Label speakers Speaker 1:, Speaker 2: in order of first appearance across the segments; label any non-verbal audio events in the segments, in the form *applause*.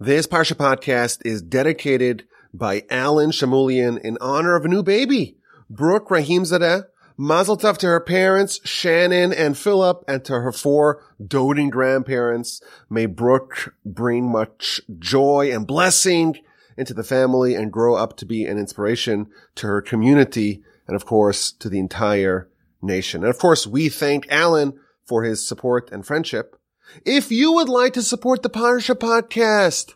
Speaker 1: This Parsha podcast is dedicated by Allen Shamooilian in honor of a new baby, Brooke Rahimzadeh. Mazel tov to her parents, Shannon and Philip, and to her four doting grandparents. May Brooke bring much joy and blessing into the family and grow up to be an inspiration to her community and of course to the entire nation. And of course, we thank Allen for his support and friendship. If you would like to support the Parsha podcast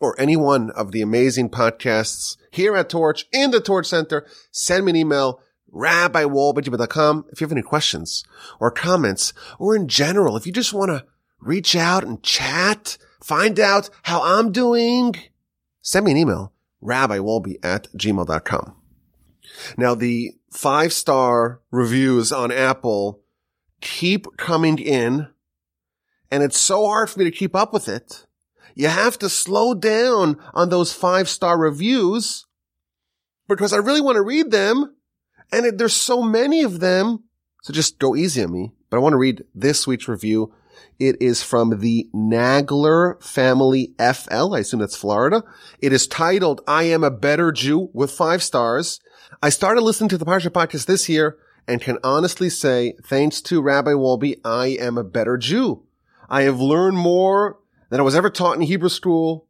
Speaker 1: or any one of the amazing podcasts here at Torch in the Torch Center, send me an email, rabbiwolbe.com. If you have any questions or comments or in general, if you just want to reach out and chat, find out how I'm doing, send me an email, rabbiwolbe at gmail.com. Now the five star reviews on Apple keep coming in and it's so hard for me to keep up with it. You have to slow down on those five star reviews because I really want to read them and it, there's so many of them. So just go easy on me. But I want to read this week's review. It is from the Nagler family FL. I assume that's Florida. It is titled, I am a better Jew with five stars. I started listening to the Parsha podcast this year and can honestly say, thanks to Rabbi Wolbe, I am a better Jew. I have learned more than I was ever taught in Hebrew school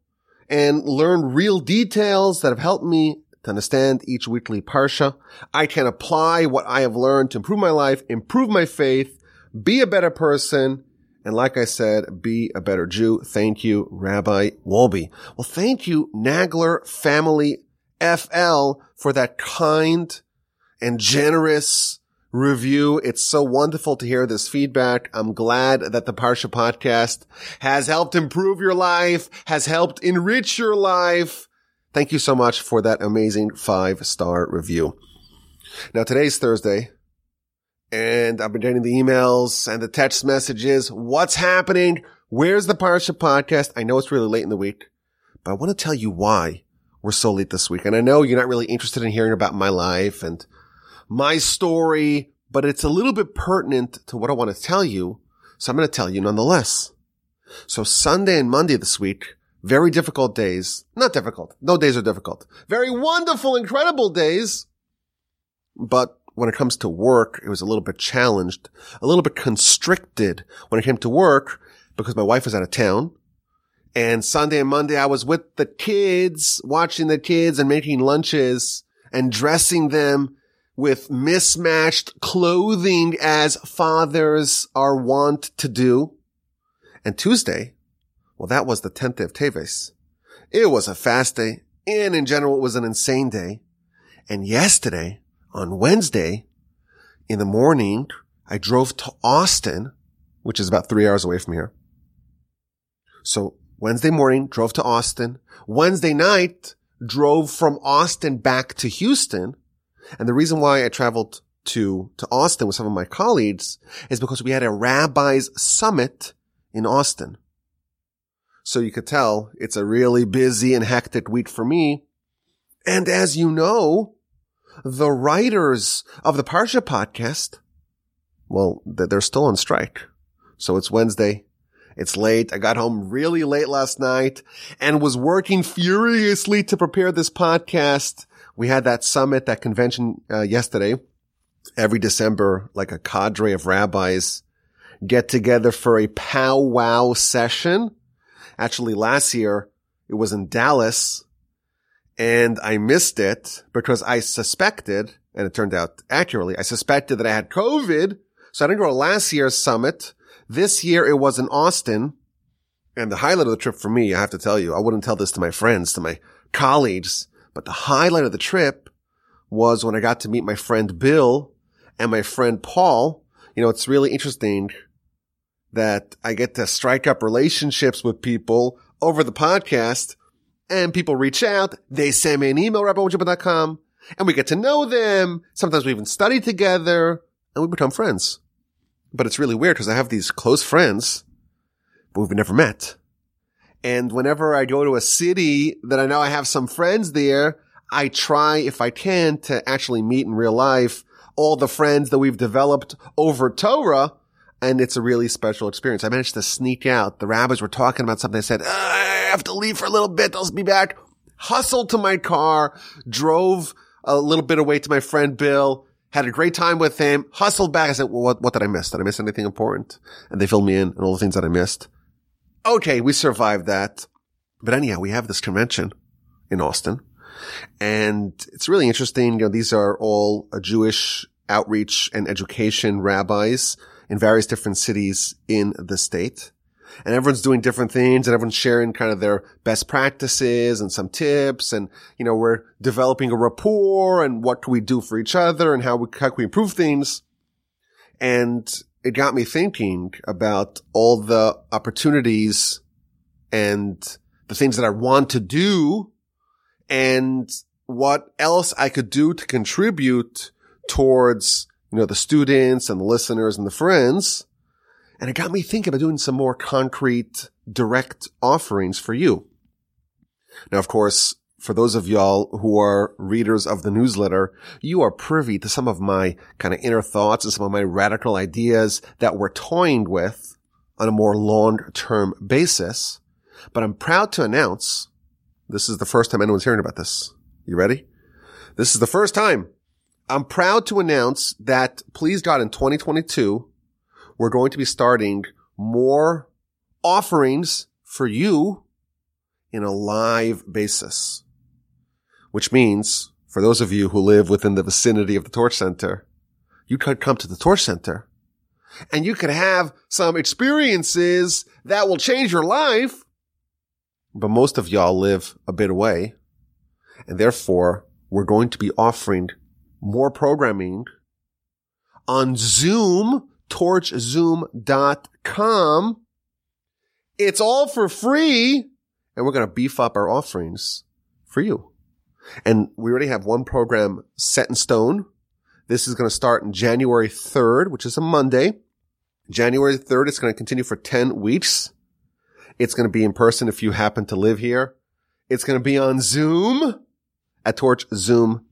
Speaker 1: and learned real details that have helped me to understand each weekly Parsha. I can apply what I have learned to improve my life, improve my faith, be a better person, and like I said, be a better Jew. Thank you, Rabbi Wolbe. Well, thank you, Nagler Family FL for that kind and generous review. It's so wonderful to hear this feedback. I'm glad that the Parsha podcast has helped improve your life, has helped enrich your life. Thank you so much for that amazing five star review. Now today's Thursday and I've been getting the emails and the text messages. What's happening? Where's the Parsha podcast? I know it's really late in the week, but I want to tell you why we're so late this week. And I know you're not really interested in hearing about my life and my story, but it's a little bit pertinent to what I want to tell you. So I'm going to tell you nonetheless. So Sunday and Monday this week, very difficult days. Not difficult. No days are difficult. Very wonderful, incredible days. But when it comes to work, it was a little bit challenged, a little bit constricted when it came to work because my wife was out of town. And Sunday and Monday, I was with the kids, watching the kids and making lunches and dressing them with mismatched clothing as fathers are wont to do. And Tuesday, well, that was the 10th day of Teves. It was a fast day and in general, it was an insane day. And yesterday on Wednesday in the morning, I drove to Austin, which is about three hours away from here. So Wednesday morning, drove to Austin. Wednesday night, drove from Austin back to Houston. And the reason why I traveled to, to Austin with some of my colleagues is because we had a rabbi's summit in Austin. So you could tell it's a really busy and hectic week for me. And as you know, the writers of the Parsha podcast, well, they're still on strike. So it's Wednesday. It's late. I got home really late last night and was working furiously to prepare this podcast. We had that summit, that convention uh, yesterday. Every December, like a cadre of rabbis get together for a powwow session. Actually, last year it was in Dallas and I missed it because I suspected, and it turned out accurately, I suspected that I had COVID. So I didn't go to last year's summit. This year it was in Austin. And the highlight of the trip for me, I have to tell you, I wouldn't tell this to my friends, to my colleagues, but the highlight of the trip was when I got to meet my friend Bill and my friend Paul. You know, it's really interesting that I get to strike up relationships with people over the podcast and people reach out. They send me an email, rabbiwolbe.com, and we get to know them. Sometimes we even study together and we become friends. But it's really weird because I have these close friends, but we've never met. And whenever I go to a city that I know I have some friends there, I try, if I can, to actually meet in real life all the friends that we've developed over Torah. And it's a really special experience. I managed to sneak out. The rabbis were talking about something. I said, ah, I have to leave for a little bit. I'll be back. Hustled to my car, drove a little bit away to my friend Bill, had a great time with him, hustled back. I said, well, what, what did I miss? Did I miss anything important? And they filled me in and all the things that I missed. Okay. We survived that. But anyhow, we have this convention in Austin and it's really interesting. You know, these are all Jewish outreach and education rabbis in various different cities in the state. And everyone's doing different things and everyone's sharing kind of their best practices and some tips. And, you know, we're developing a rapport and what can we do for each other and how, we, how can we improve things. And it got me thinking about all the opportunities and the things that I want to do and what else I could do to contribute towards, you know, the students and the listeners and the friends. And it got me thinking about doing some more concrete, direct offerings for you. Now, of course, for those of y'all who are readers of the newsletter, you are privy to some of my kind of inner thoughts and some of my radical ideas that we're toying with on a more long-term basis. But I'm proud to announce this is the first time anyone's hearing about this. You ready? This is the first time. I'm proud to announce that, please God, in 2022, we're going to be starting more offerings for you in a live basis, which means for those of you who live within the vicinity of the Torch Center, you could come to the Torch Center and you could have some experiences that will change your life but most of y'all live a bit away. And therefore, we're going to be offering more programming on Zoom, torchzoom.com. It's all for free. And we're going to beef up our offerings for you. And we already have one program set in stone. This is going to start in January 3rd, which is a Monday. January 3rd, it's going to continue for 10 weeks. It's going to be in person if you happen to live here. It's going to be on Zoom at torchzoom.com.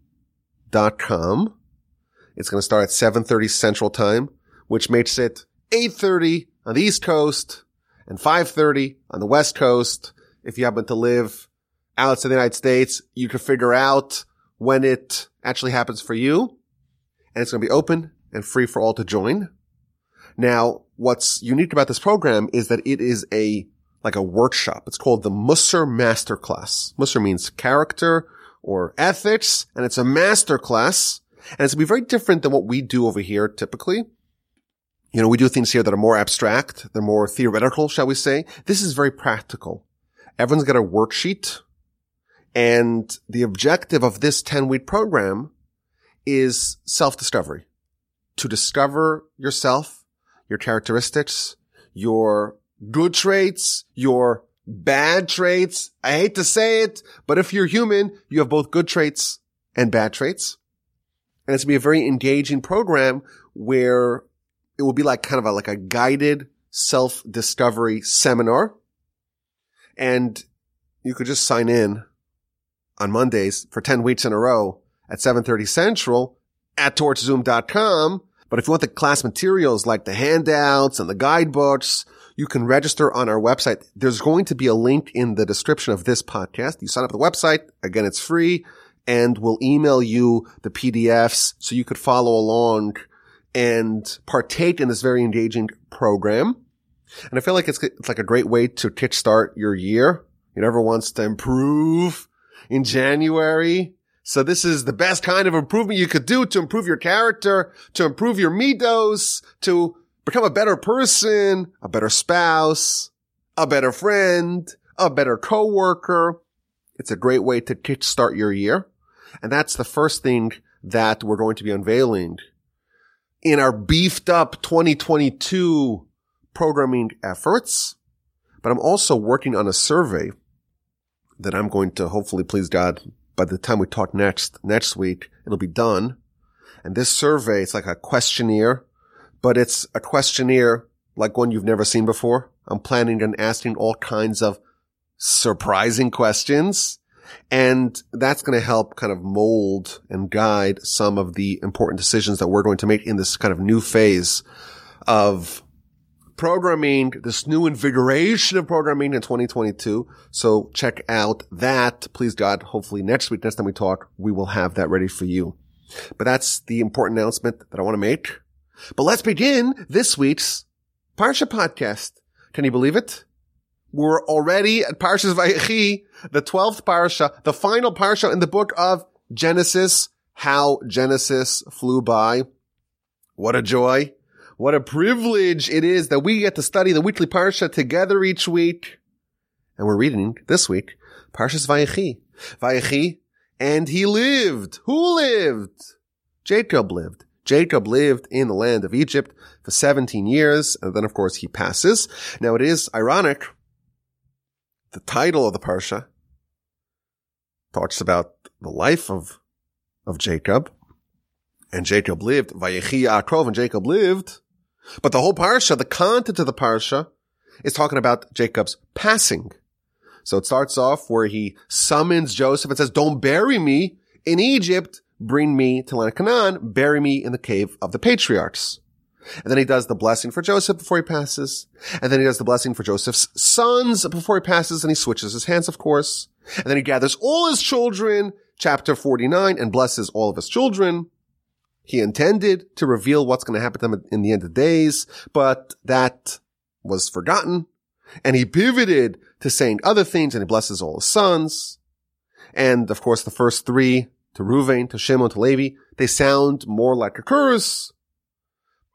Speaker 1: It's going to start at 7.30 Central Time, which makes it 8.30 on the East Coast and 5.30 on the West Coast. If you happen to live outside the United States, you can figure out when it actually happens for you. And it's going to be open and free for all to join. Now, what's unique about this program is that it is a like a workshop. It's called the Mussar Masterclass. Mussar means character or ethics, and it's a masterclass. And it's going to be very different than what we do over here typically. You know, we do things here that are more abstract. They're more theoretical, shall we say. This is very practical. Everyone's got a worksheet. And the objective of this 10 week program is self-discovery. To discover yourself, your characteristics, your good traits, your bad traits. I hate to say it, but if you're human, you have both good traits and bad traits. And it's going to be a very engaging program where it will be like kind of a, like a guided self-discovery seminar. And you could just sign in on Mondays for 10 weeks in a row at 7.30 Central at torchzoom.com. But if you want the class materials like the handouts and the guidebooks, you can register on our website. There's going to be a link in the description of this podcast. You sign up the website. Again, it's free and we'll email you the PDFs so you could follow along and partake in this very engaging program. And I feel like it's, it's like a great way to kickstart your year. You never wants to improve in January. So this is the best kind of improvement you could do to improve your character, to improve your middos, to become a better person, a better spouse, a better friend, a better coworker. It's a great way to kickstart your year. And that's the first thing that we're going to be unveiling in our beefed up 2022 programming efforts. But I'm also working on a survey that I'm going to hopefully please God by the time we talk next, next week, it'll be done. And this survey, it's like a questionnaire but it's a questionnaire like one you've never seen before. I'm planning on asking all kinds of surprising questions. And that's going to help kind of mold and guide some of the important decisions that we're going to make in this kind of new phase of programming, this new invigoration of programming in 2022. So check out that. Please God, hopefully next week, next time we talk, we will have that ready for you. But that's the important announcement that I want to make. But let's begin this week's Parsha podcast. Can you believe it? We're already at Parshas Vayechi, the 12th Parsha, the final Parsha in the book of Genesis. How Genesis flew by. What a joy. What a privilege it is that we get to study the weekly Parsha together each week. And we're reading this week, Parshas Vayechi. Vayechi, and he lived. Who lived? Jacob lived. Jacob lived in the land of Egypt for 17 years, and then of course he passes. Now it is ironic. The title of the Parsha talks about the life of, of Jacob, and Jacob lived, Vayechi Yaakov, and Jacob lived. But the whole Parsha, the content of the Parsha, is talking about Jacob's passing. So it starts off where he summons Joseph and says, don't bury me in Egypt. Bring me to land of Canaan. Bury me in the cave of the patriarchs. And then he does the blessing for Joseph before he passes. And then he does the blessing for Joseph's sons before he passes. And he switches his hands, of course. And then he gathers all his children, chapter 49, and blesses all of his children. He intended to reveal what's going to happen to them in the end of days, but that was forgotten. And he pivoted to saying other things and he blesses all his sons. And of course, the first three to Ruvain, to Shimon, to Levi, they sound more like a curse.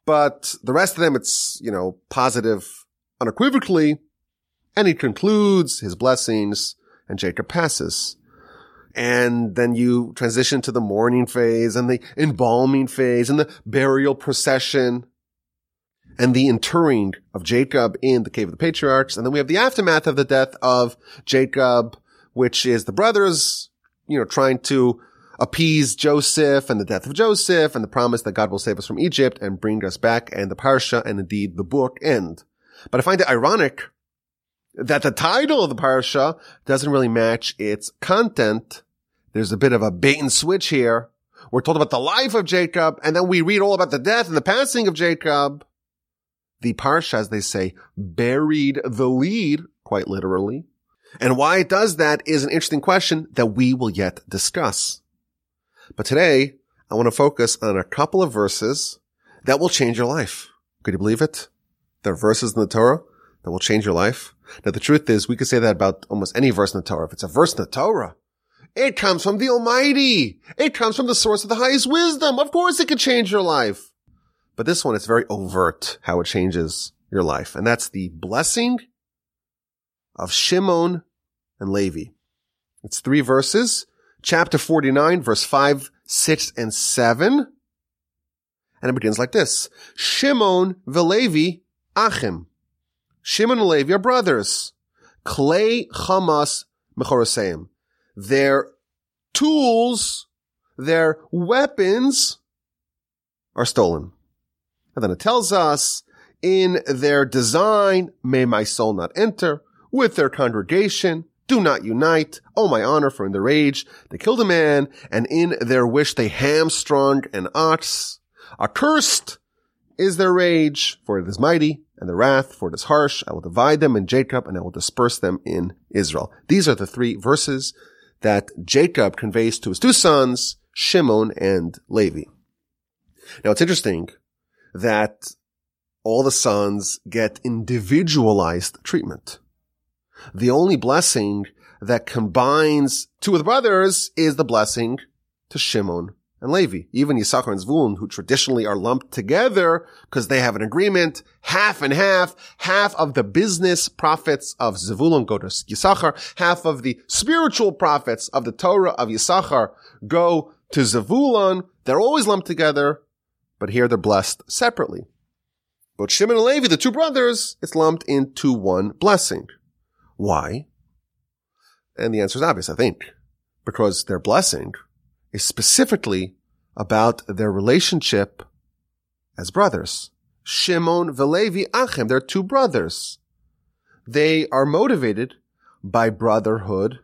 Speaker 1: But the rest of them, it's, you know, positive unequivocally. And he concludes his blessings and Jacob passes. And then you transition to the mourning phase and the embalming phase and the burial procession and the interring of Jacob in the cave of the patriarchs. And then we have the aftermath of the death of Jacob, which is the brothers, you know, trying to appease Joseph and the death of Joseph and the promise that God will save us from Egypt and bring us back and the parsha and indeed the book end. But I find it ironic that the title of the parsha doesn't really match its content. There's a bit of a bait and switch here. We're told about the life of Jacob and then we read all about the death and the passing of Jacob the parsha, as they say, buried the lead, quite literally. And why it does that is an interesting question that we will yet discuss. But today, I want to focus on a couple of verses that will change your life. Could you believe it? There are verses in the Torah that will change your life. Now, the truth is, we could say that about almost any verse in the Torah. If it's a verse in the Torah, it comes from the Almighty. It comes from the source of the highest wisdom. Of course, it could change your life. But this one, it's very overt how it changes your life. And that's the blessing of Shimon and Levi. It's three verses, chapter 49, verse 5, 6, and 7. And it begins like this. Shimon v'Levi achim. Shimon and Levi are brothers. Clay chamas mechoraseim. Their tools, their weapons are stolen. And then it tells us in their design, may my soul not enter with their congregation. Do not unite. Oh, my honor, for in their rage they killed a man, and in their wish they hamstrung an ox. Accursed is their rage, for it is mighty, and the wrath, for it is harsh. I will divide them in Jacob, and I will disperse them in Israel. These are the three verses that Jacob conveys to his two sons, Shimon and Levi. Now it's interesting that all the sons get individualized treatment. The only blessing that combines two of the brothers is the blessing to Shimon and Levi. Even Yisachar and Zvulun, who traditionally are lumped together because they have an agreement, half and half, half of the business profits of Zvulun go to Yisachar, half of the spiritual profits of the Torah of Yisachar go to Zavulon. They're always lumped together but here they're blessed separately. But Shimon and Levi, the two brothers, it's lumped into one blessing. Why? And the answer is obvious, I think. Because their blessing is specifically about their relationship as brothers. Shimon Velevi Achim, they're two brothers. They are motivated by brotherhood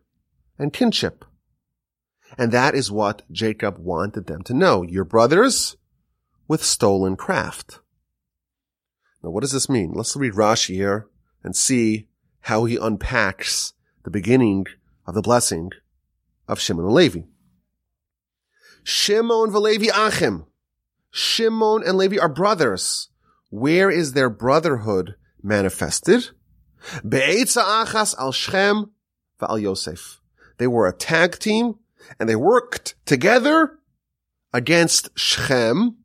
Speaker 1: and kinship. And that is what Jacob wanted them to know. Your brothers, with stolen craft. Now, what does this mean? Let's read Rashi here and see how he unpacks the beginning of the blessing of Shimon and Levi. Shimon v'Levi achim. Shimon and Levi are brothers. Where is their brotherhood manifested? Be'etza achas al Shechem Yosef. They were a tag team and they worked together against Shechem.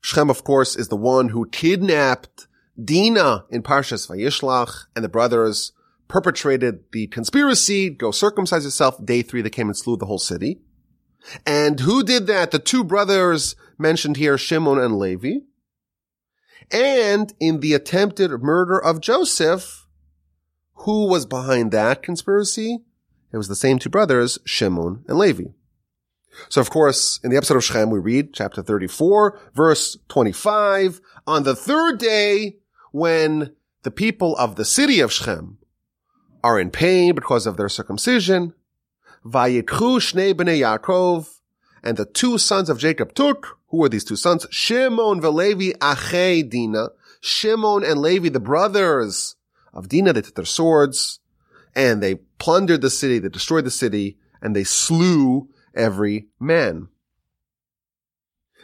Speaker 1: Shechem, of course, is the one who kidnapped Dinah in Parshas Vayishlach and the brothers perpetrated the conspiracy, go circumcise yourself. Day three, they came and slew the whole city. And who did that? The two brothers mentioned here, Shimon and Levi. And in the attempted murder of Joseph, who was behind that conspiracy? It was the same two brothers, Shimon and Levi. So of course, in the episode of Shechem, we read chapter 34, verse 25, on the third day, when the people of the city of Shechem are in pain because of their circumcision, Vayikhu Shnei Bnei Yaakov, and the two sons of Jacob took, who were these two sons? Shimon Velevi Achei Dina. Shimon and Levi, the brothers of Dina, they took their swords and they plundered the city, they destroyed the city, and they slew every man.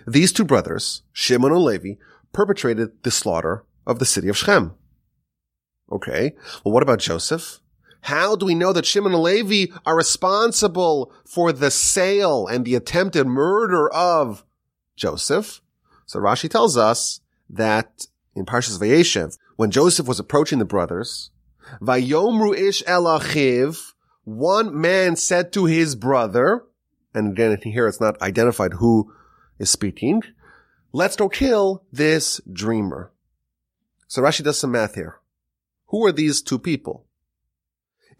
Speaker 1: These two brothers, Shimon and Levi, perpetrated the slaughter of the city of Shechem. Okay. Well, what about Joseph? How do we know that Shimon and Levi are responsible for the sale and the attempted murder of Joseph? So Rashi tells us that in Parshas Vayeshev, when Joseph was approaching the brothers, Vayomru ish elachiv, one man said to his brother, and again here it's not identified who is speaking, let's go kill this dreamer. So Rashi does some math here. Who are these two people?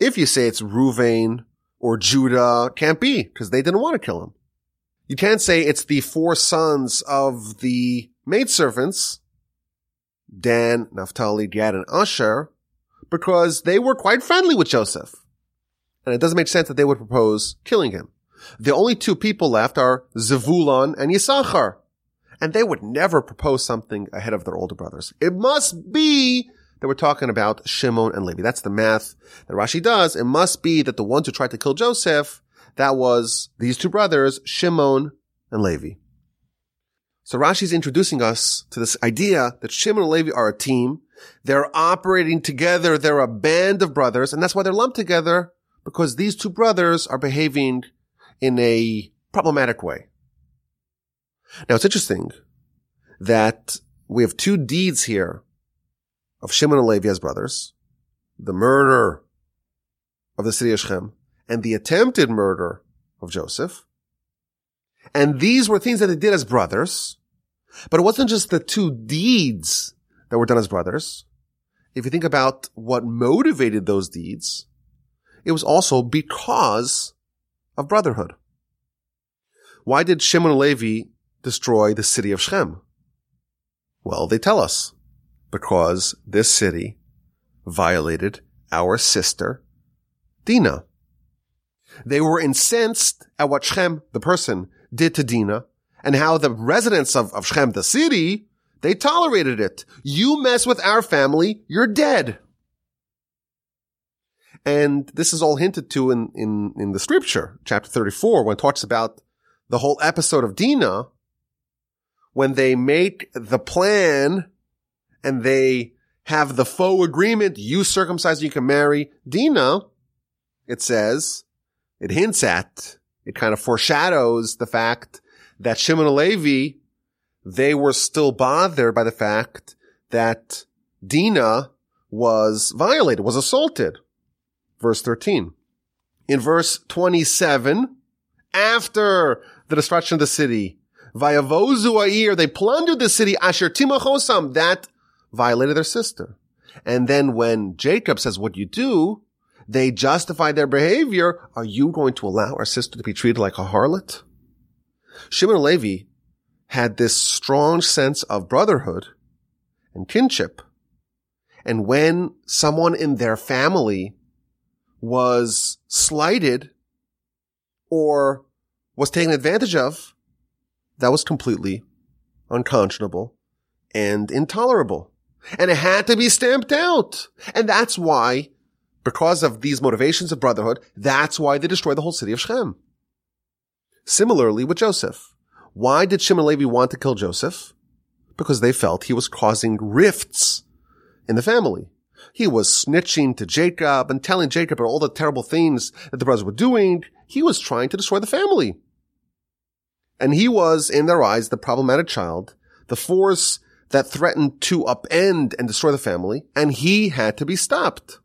Speaker 1: If you say it's Ruvain or Judah, can't be, because they didn't want to kill him. You can't say it's the four sons of the maidservants, Dan, Naphtali, Gad, and Asher, because they were quite friendly with Joseph. And it doesn't make sense that they would propose killing him. The only two people left are Zevulon and Yisachar. And they would never propose something ahead of their older brothers. It must be that we're talking about Shimon and Levi. That's the math that Rashi does. It must be that the ones who tried to kill Joseph, that was these two brothers, Shimon and Levi. So Rashi's introducing us to this idea that Shimon and Levi are a team. They're operating together. They're a band of brothers. And that's why they're lumped together because these two brothers are behaving in a problematic way. Now it's interesting that we have two deeds here of Shimon and Levi as brothers, the murder of the city of Shechem, and the attempted murder of Joseph. And these were things that they did as brothers, but it wasn't just the two deeds that were done as brothers. If you think about what motivated those deeds, it was also because of brotherhood. Why did Shimon and Levi destroy the city of Shechem? Well, they tell us because this city violated our sister, Dina. They were incensed at what Shechem, the person, did to Dina and how the residents of, of Shechem, the city, they tolerated it. You mess with our family, you're dead. And this is all hinted to in, in, in the scripture, chapter 34, when it talks about the whole episode of Dina, when they make the plan and they have the faux agreement, you circumcise, you can marry Dinah, it says, it hints at, it kind of foreshadows the fact that Shimon and Levi, they were still bothered by the fact that Dinah was violated, was assaulted. Verse 13. In verse 27, after the destruction of the city, Vayavozu Air, they plundered the city, Asher Timachosam, that violated their sister. And then when Jacob says, what you do, they justify their behavior. Are you going to allow our sister to be treated like a harlot? Shimon Levi had this strong sense of brotherhood and kinship. And when someone in their family was slighted or was taken advantage of, that was completely unconscionable and intolerable. And it had to be stamped out. And that's why, because of these motivations of brotherhood, that's why they destroyed the whole city of Shechem. Similarly with Joseph. Why did Shimon Levi want to kill Joseph? Because they felt he was causing rifts in the family. He was snitching to Jacob and telling Jacob all the terrible things that the brothers were doing. He was trying to destroy the family. And he was, in their eyes, the problematic child, the force that threatened to upend and destroy the family, and he had to be stopped.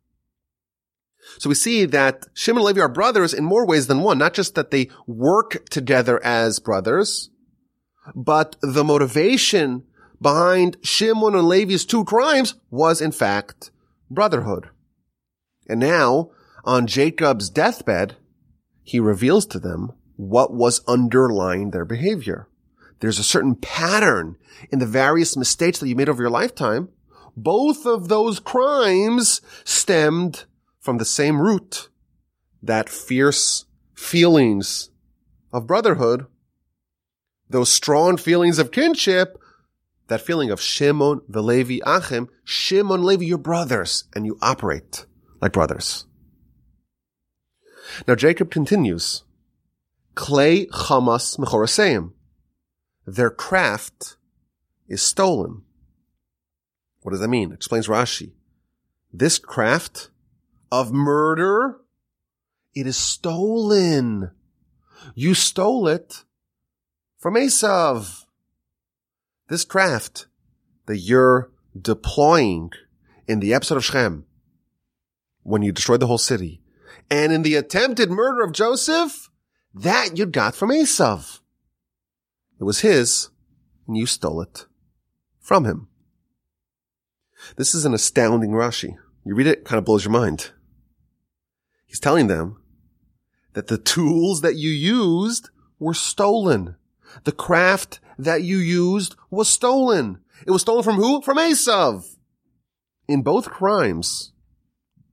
Speaker 1: So we see that Shimon and Levi are brothers in more ways than one, not just that they work together as brothers, but the motivation behind Shimon and Levi's two crimes was in fact brotherhood. And now, on Jacob's deathbed, he reveals to them what was underlying their behavior. There's a certain pattern in the various mistakes that you made over your lifetime. Both of those crimes stemmed from the same root, that fierce feelings of brotherhood, those strong feelings of kinship, that feeling of Shimon, the Levi, Achim, Shimon, Levi, your brothers, and you operate like brothers. Now Jacob continues, Clay chamas mechoraseim. Their craft is stolen. What does that mean? Explains Rashi. This craft of murder, it is stolen. You stole it from Esav. This craft that you're deploying in the episode of Shechem, when you destroyed the whole city, and in the attempted murder of Joseph, that you got from Esav. It was his, and you stole it from him. This is an astounding Rashi. You read it, it kind of blows your mind. He's telling them that the tools that you used were stolen. The craft that you used was stolen. It was stolen from who? From Esav. In both crimes,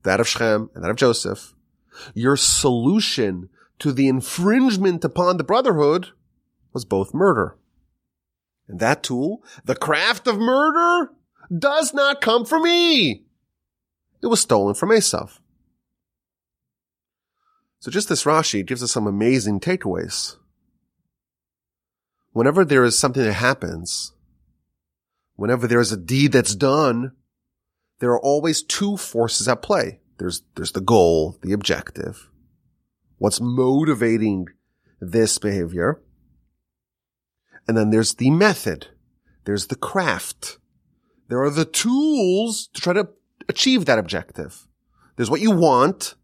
Speaker 1: that of Shechem and that of Joseph, your solution to the infringement upon the brotherhood was both murder. And that tool, the craft of murder, does not come from me. It was stolen from Esav. So just this Rashi gives us some amazing takeaways. Whenever there is something that happens, whenever there is a deed that's done, there are always two forces at play. There's, there's the goal, the objective, what's motivating this behavior. And then there's the method. There's the craft. There are the tools to try to achieve that objective. There's what you want,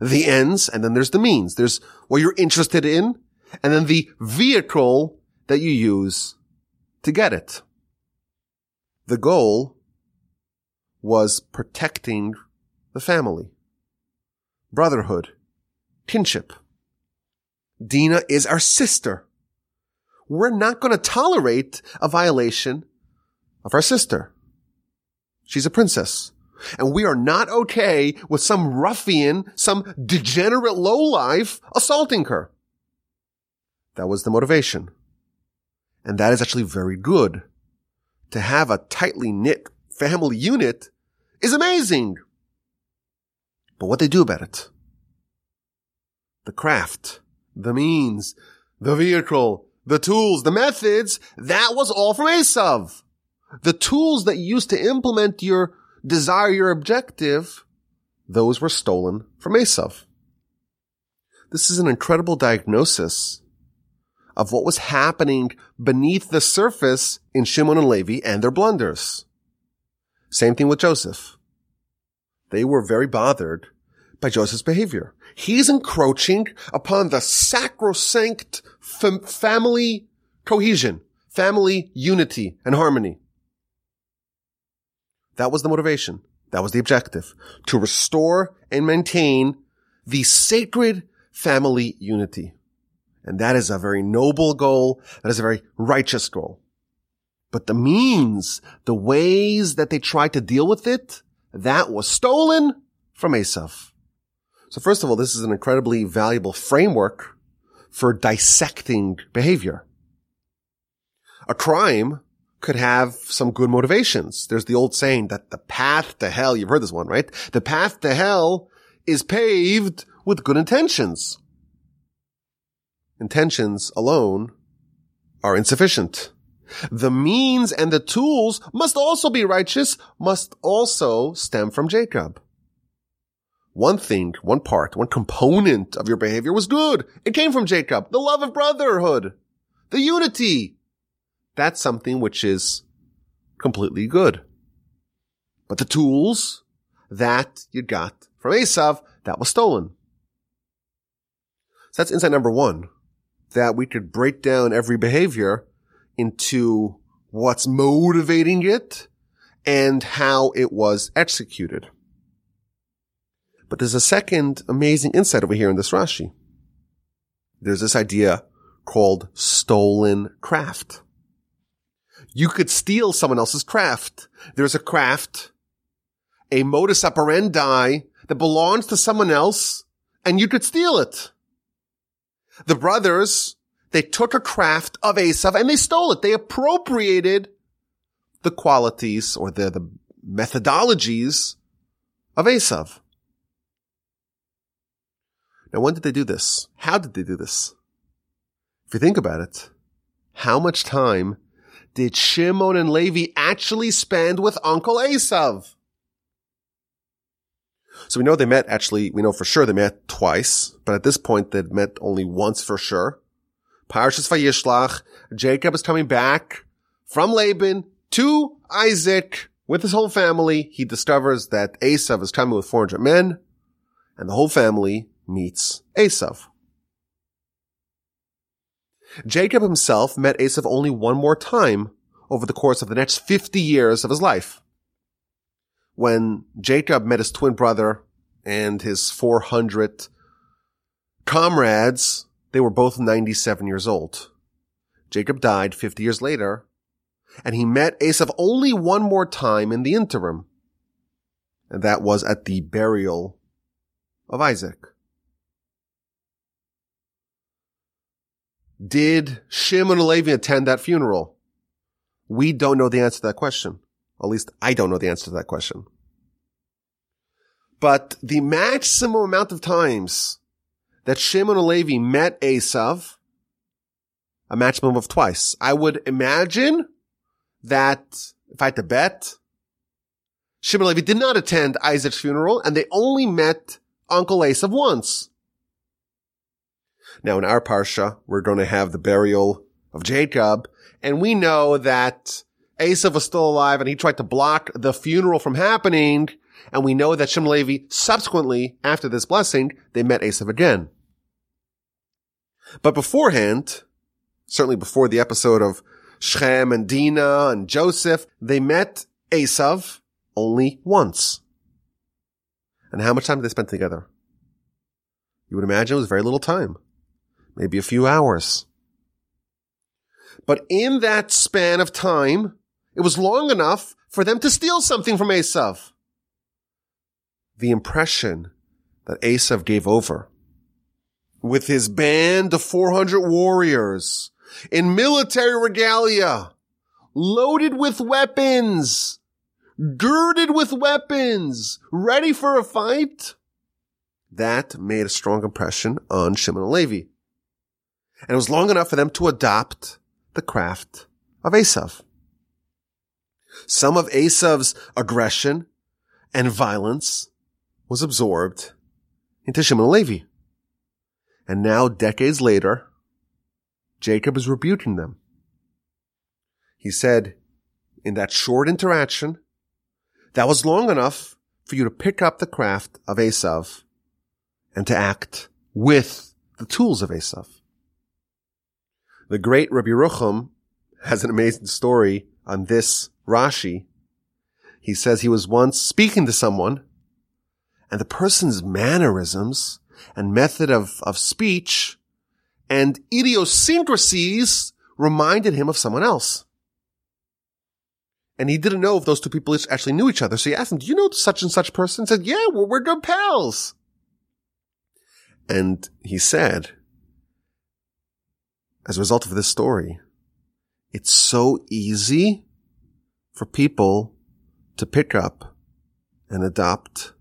Speaker 1: the ends, and then there's the means. There's what you're interested in, and then the vehicle that you use to get it. The goal was protecting the family, brotherhood, kinship. Dina is our sister. We're not going to tolerate a violation of our sister. She's a princess. And we are not okay with some ruffian, some degenerate lowlife assaulting her. That was the motivation. And that is actually very good. To have a tightly knit family unit is amazing. But what they do about it? The craft, the means, the vehicle, the tools, the methods, that was all from Esav. The tools that you used to implement your desire, your objective, those were stolen from Esav. This is an incredible diagnosis of what was happening beneath the surface in Shimon and Levi and their blunders. Same thing with Joseph. They were very bothered by Joseph's behavior. He's encroaching upon the sacrosanct fam- family cohesion, family unity and harmony. That was the motivation. That was the objective. To restore and maintain the sacred family unity. And that is a very noble goal. That is a very righteous goal. But the means, the ways that they tried to deal with it, that was stolen from Esav. So first of all, this is an incredibly valuable framework for dissecting behavior. A crime could have some good motivations. There's the old saying that the path to hell, you've heard this one, right? The path to hell is paved with good intentions. Intentions alone are insufficient. The means and the tools must also be righteous, must also stem from Jacob. One thing, one part, one component of your behavior was good. It came from Jacob. The love of brotherhood. The unity. That's something which is completely good. But the tools that you got from Esav, that was stolen. So that's insight number one, that we could break down every behavior into what's motivating it and how it was executed. But there's a second amazing insight over here in this Rashi. There's this idea called stolen craft. You could steal someone else's craft. There's a craft, a modus operandi that belongs to someone else and you could steal it. The brothers, they took a craft of Esav and they stole it. They appropriated the qualities or the, the methodologies of Esav. Now, when did they do this? How did they do this? If you think about it, how much time did Shimon and Levi actually spend with Uncle Esav? So we know they met actually, we know for sure they met twice, but at this point they'd met only once for sure. Parshas Vayishlach, Jacob is coming back from Laban to Isaac with his whole family. He discovers that Esav is coming with 400 men and the whole family meets Esav. Jacob himself met Esav only one more time over the course of the next 50 years of his life. When Jacob met his twin brother and his 400 comrades, they were both 97 years old. Jacob died 50 years later, and he met Esav only one more time in the interim. And that was at the burial of Isaac. Did Shimon Levi attend that funeral? We don't know the answer to that question. At least I don't know the answer to that question. But the maximum amount of times that Shimon Levi met Esav, a maximum of twice. I would imagine that if I had to bet, Shimon Levi did not attend Isaac's funeral and they only met Uncle Esav once. Now in our parsha, we're going to have the burial of Jacob, and we know that Esav was still alive and he tried to block the funeral from happening. And we know that Shimon Levi subsequently, after this blessing, they met Esav again. But beforehand, certainly before the episode of Shechem and Dinah and Joseph, they met Esav only once. And how much time did they spend together? You would imagine it was very little time maybe a few hours. But in that span of time, it was long enough for them to steal something from Esav. The impression that Esav gave over with his band of 400 warriors in military regalia, loaded with weapons, girded with weapons, ready for a fight. That made a strong impression on Shimon and Levi. And it was long enough for them to adopt the craft of Esav. Some of Esav's aggression and violence was absorbed into Shimon and Levi. And now, decades later, Jacob is rebuking them. He said, in that short interaction, that was long enough for you to pick up the craft of Esav and to act with the tools of Esav. The great Rabbi Rucham has an amazing story on this Rashi. He says he was once speaking to someone and the person's mannerisms and method of, of speech and idiosyncrasies reminded him of someone else. And he didn't know if those two people actually knew each other. So he asked him, do you know such and such person? He said, yeah, we're, we're good pals. And he said, as a result of this story, it's so easy for people to pick up and adopt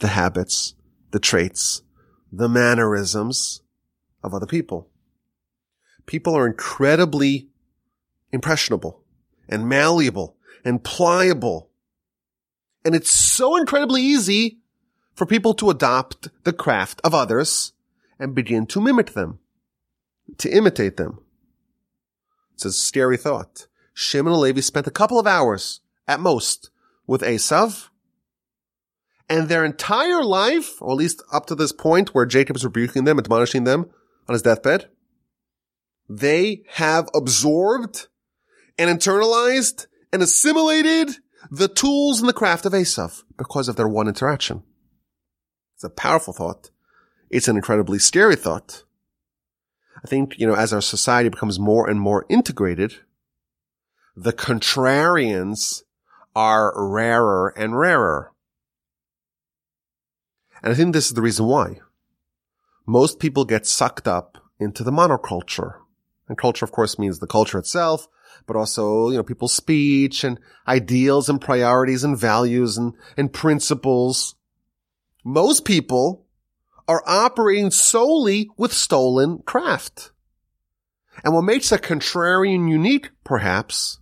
Speaker 1: the habits, the traits, the mannerisms of other people. People are incredibly impressionable and malleable and pliable. And it's so incredibly easy for people to adopt the craft of others and begin to mimic them, to imitate them. It's a scary thought. Shimon and Levi spent a couple of hours at most with Esav and their entire life, or at least up to this point where Jacob is rebuking them, admonishing them on his deathbed, they have absorbed and internalized and assimilated the tools and the craft of Esav because of their one interaction. It's a powerful thought. It's an incredibly scary thought. I think, you know, as our society becomes more and more integrated, the contrarians are rarer and rarer. And I think this is the reason why. Most people get sucked up into the monoculture. And culture, of course, means the culture itself, but also, you know, people's speech and ideals and priorities and values and, and principles. Most people are operating solely with stolen craft. And what makes a contrarian unique, perhaps,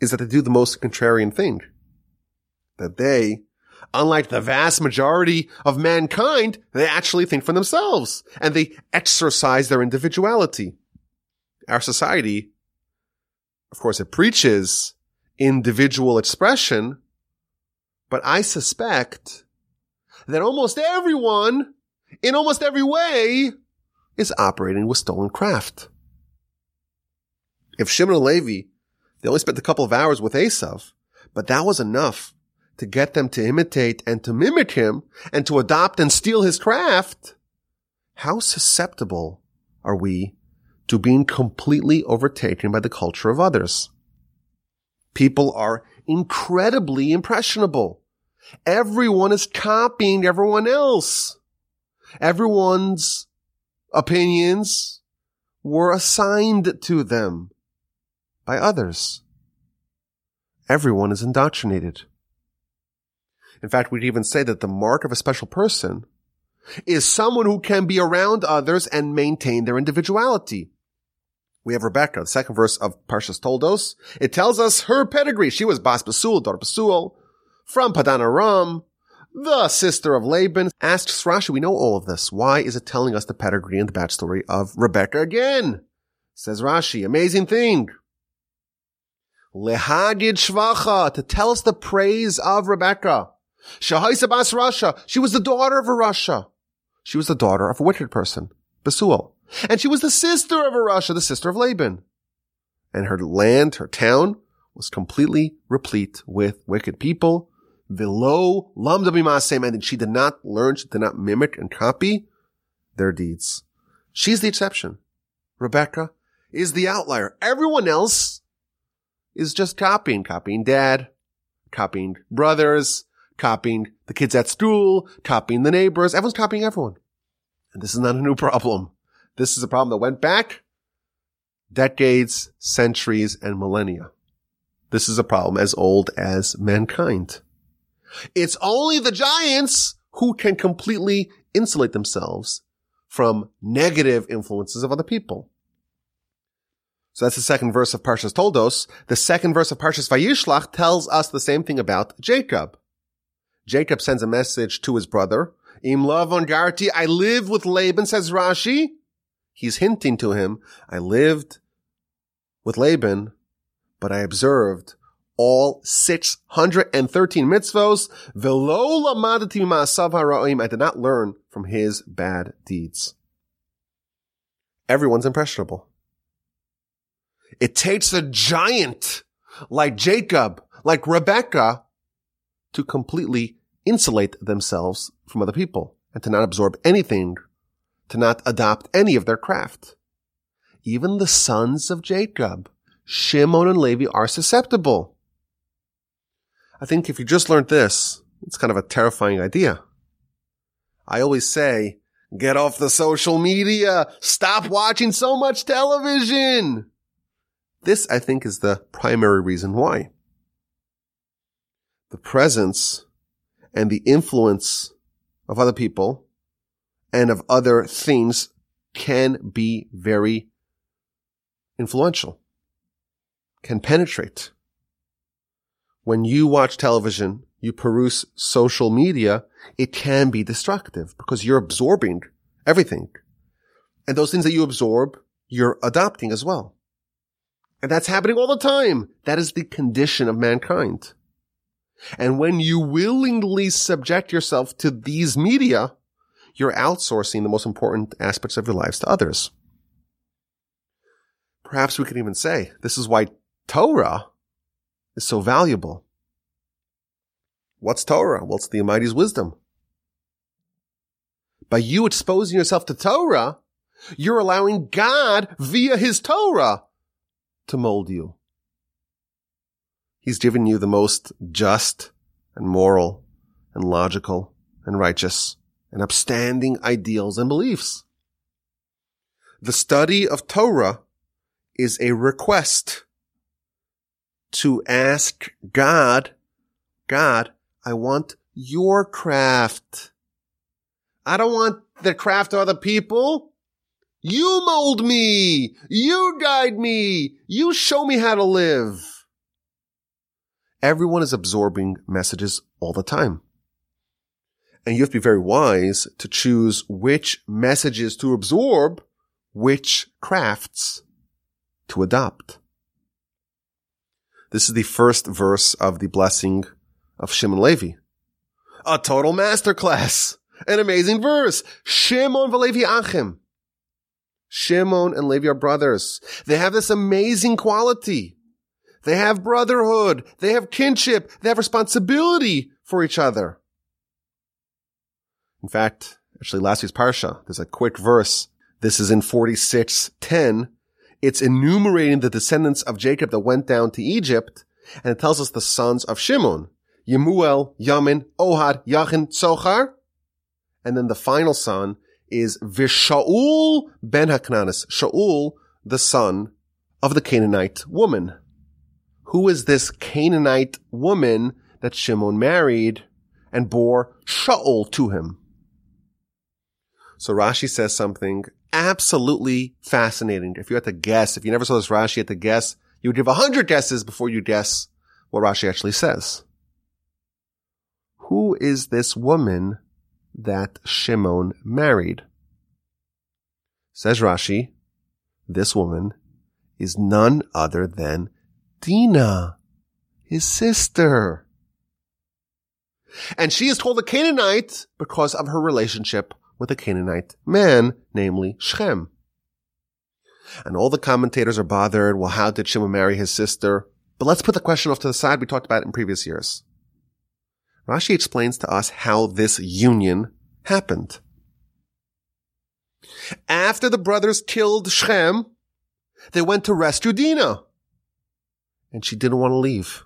Speaker 1: is that they do the most contrarian thing. That they unlike the vast majority of mankind, they actually think for themselves and they exercise their individuality. Our society, of course, it preaches individual expression, but I suspect that almost everyone, in almost every way, is operating with stolen craft. If Shimon and Levi, they only spent a couple of hours with Esav, but that was enough to get them to imitate and to mimic him and to adopt and steal his craft, how susceptible are we to being completely overtaken by the culture of others? People are incredibly impressionable. Everyone is copying everyone else. Everyone's opinions were assigned to them by others. Everyone is indoctrinated. In fact, we'd even say that the mark of a special person is someone who can be around others and maintain their individuality. We have Rebecca, the second verse of Parshas Toldos. It tells us her pedigree. She was Bas Basul, daughter Basul, from Padan Aram, the sister of Laban. Asks Rashi, we know all of this. Why is it telling us the pedigree and the backstory of Rebecca again? Says Rashi, amazing thing. Lehagid Shvacha, to tell us the praise of Rebecca. Rasha. She was the daughter of a Rasha. She was the daughter of a wicked person, Besuel. And she was the sister of a Rasha, the sister of Laban. And her land, her town, was completely replete with wicked people. Velo lamda bimasem, and she did not learn, she did not mimic and copy their deeds. She's the exception. Rebecca is the outlier. Everyone else is just copying, copying dad, copying brothers, copying the kids at school, copying the neighbors. Everyone's copying everyone. And this is not a new problem. This is a problem that went back decades, centuries, and millennia. This is a problem as old as mankind. It's only the giants who can completely insulate themselves from negative influences of other people. So that's the second verse of Parshas Toldos. The second verse of Parshas Vayishlach tells us the same thing about Jacob. Jacob sends a message to his brother. Im Lavon Garti, I live with Laban, says Rashi. He's hinting to him, I lived with Laban, but I observed all 613 mitzvos. Velo lamadati ma'asav ha'ra'im. I did not learn from his bad deeds. Everyone's impressionable. It takes a giant like Jacob, like Rebecca, to completely insulate themselves from other people and to not absorb anything, to not adopt any of their craft. Even the sons of Jacob, Shimon and Levi are susceptible. I think if you just learned this, it's kind of a terrifying idea. I always say, get off the social media. Stop watching so much television. This, I think, is the primary reason why. the presence and the influence of other people and of other things can be very influential, can penetrate. When you watch television, you peruse social media, it can be destructive because you're absorbing everything. And those things that you absorb, you're adopting as well. And that's happening all the time. That is the condition of mankind. And when you willingly subject yourself to these media, you're outsourcing the most important aspects of your lives to others. Perhaps we can even say this is why Torah is so valuable. What's Torah? It's the Almighty's wisdom. By you exposing yourself to Torah, you're allowing God via his Torah to mold you. He's given you the most just and moral and logical and righteous and upstanding ideals and beliefs. The study of Torah is a request to ask God, God, I want your craft. I don't want the craft of other people. You mold me. You guide me. You show me how to live. Everyone is absorbing messages all the time. And you have to be very wise to choose which messages to absorb, which crafts to adopt. This is the first verse of the blessing of Shimon Levi. A total masterclass. An amazing verse. Shimon v'Levi Achim. Shimon and Levi are brothers. They have this amazing quality. They have brotherhood. They have kinship. They have responsibility for each other. In fact, actually last week's parsha, there's a quick verse. This is in 46:10. It's enumerating the descendants of Jacob that went down to Egypt, and it tells us the sons of Shimon, Yemuel, Yamin, Ohad, Yachin, Tzochar, and then the final son is Vishaul ben Haknanis, Shaul, the son of the Canaanite woman. Who is this Canaanite woman that Shimon married and bore Shaul to him? So Rashi says something absolutely fascinating. If you had to guess, if you never saw this Rashi, you had to guess, you would give a hundred guesses before you guess what Rashi actually says. Who is this woman that Shimon married? Says Rashi, this woman is none other than Dinah, his sister. And she is told a Canaanite because of her relationship with a Canaanite man, namely Shechem. And all the commentators are bothered. Well, how did Shimon marry his sister? But let's put the question off to the side. We talked about it in previous years. Rashi explains to us how this union happened. After the brothers killed Shechem, they went to rescue Dinah. And she didn't want to leave.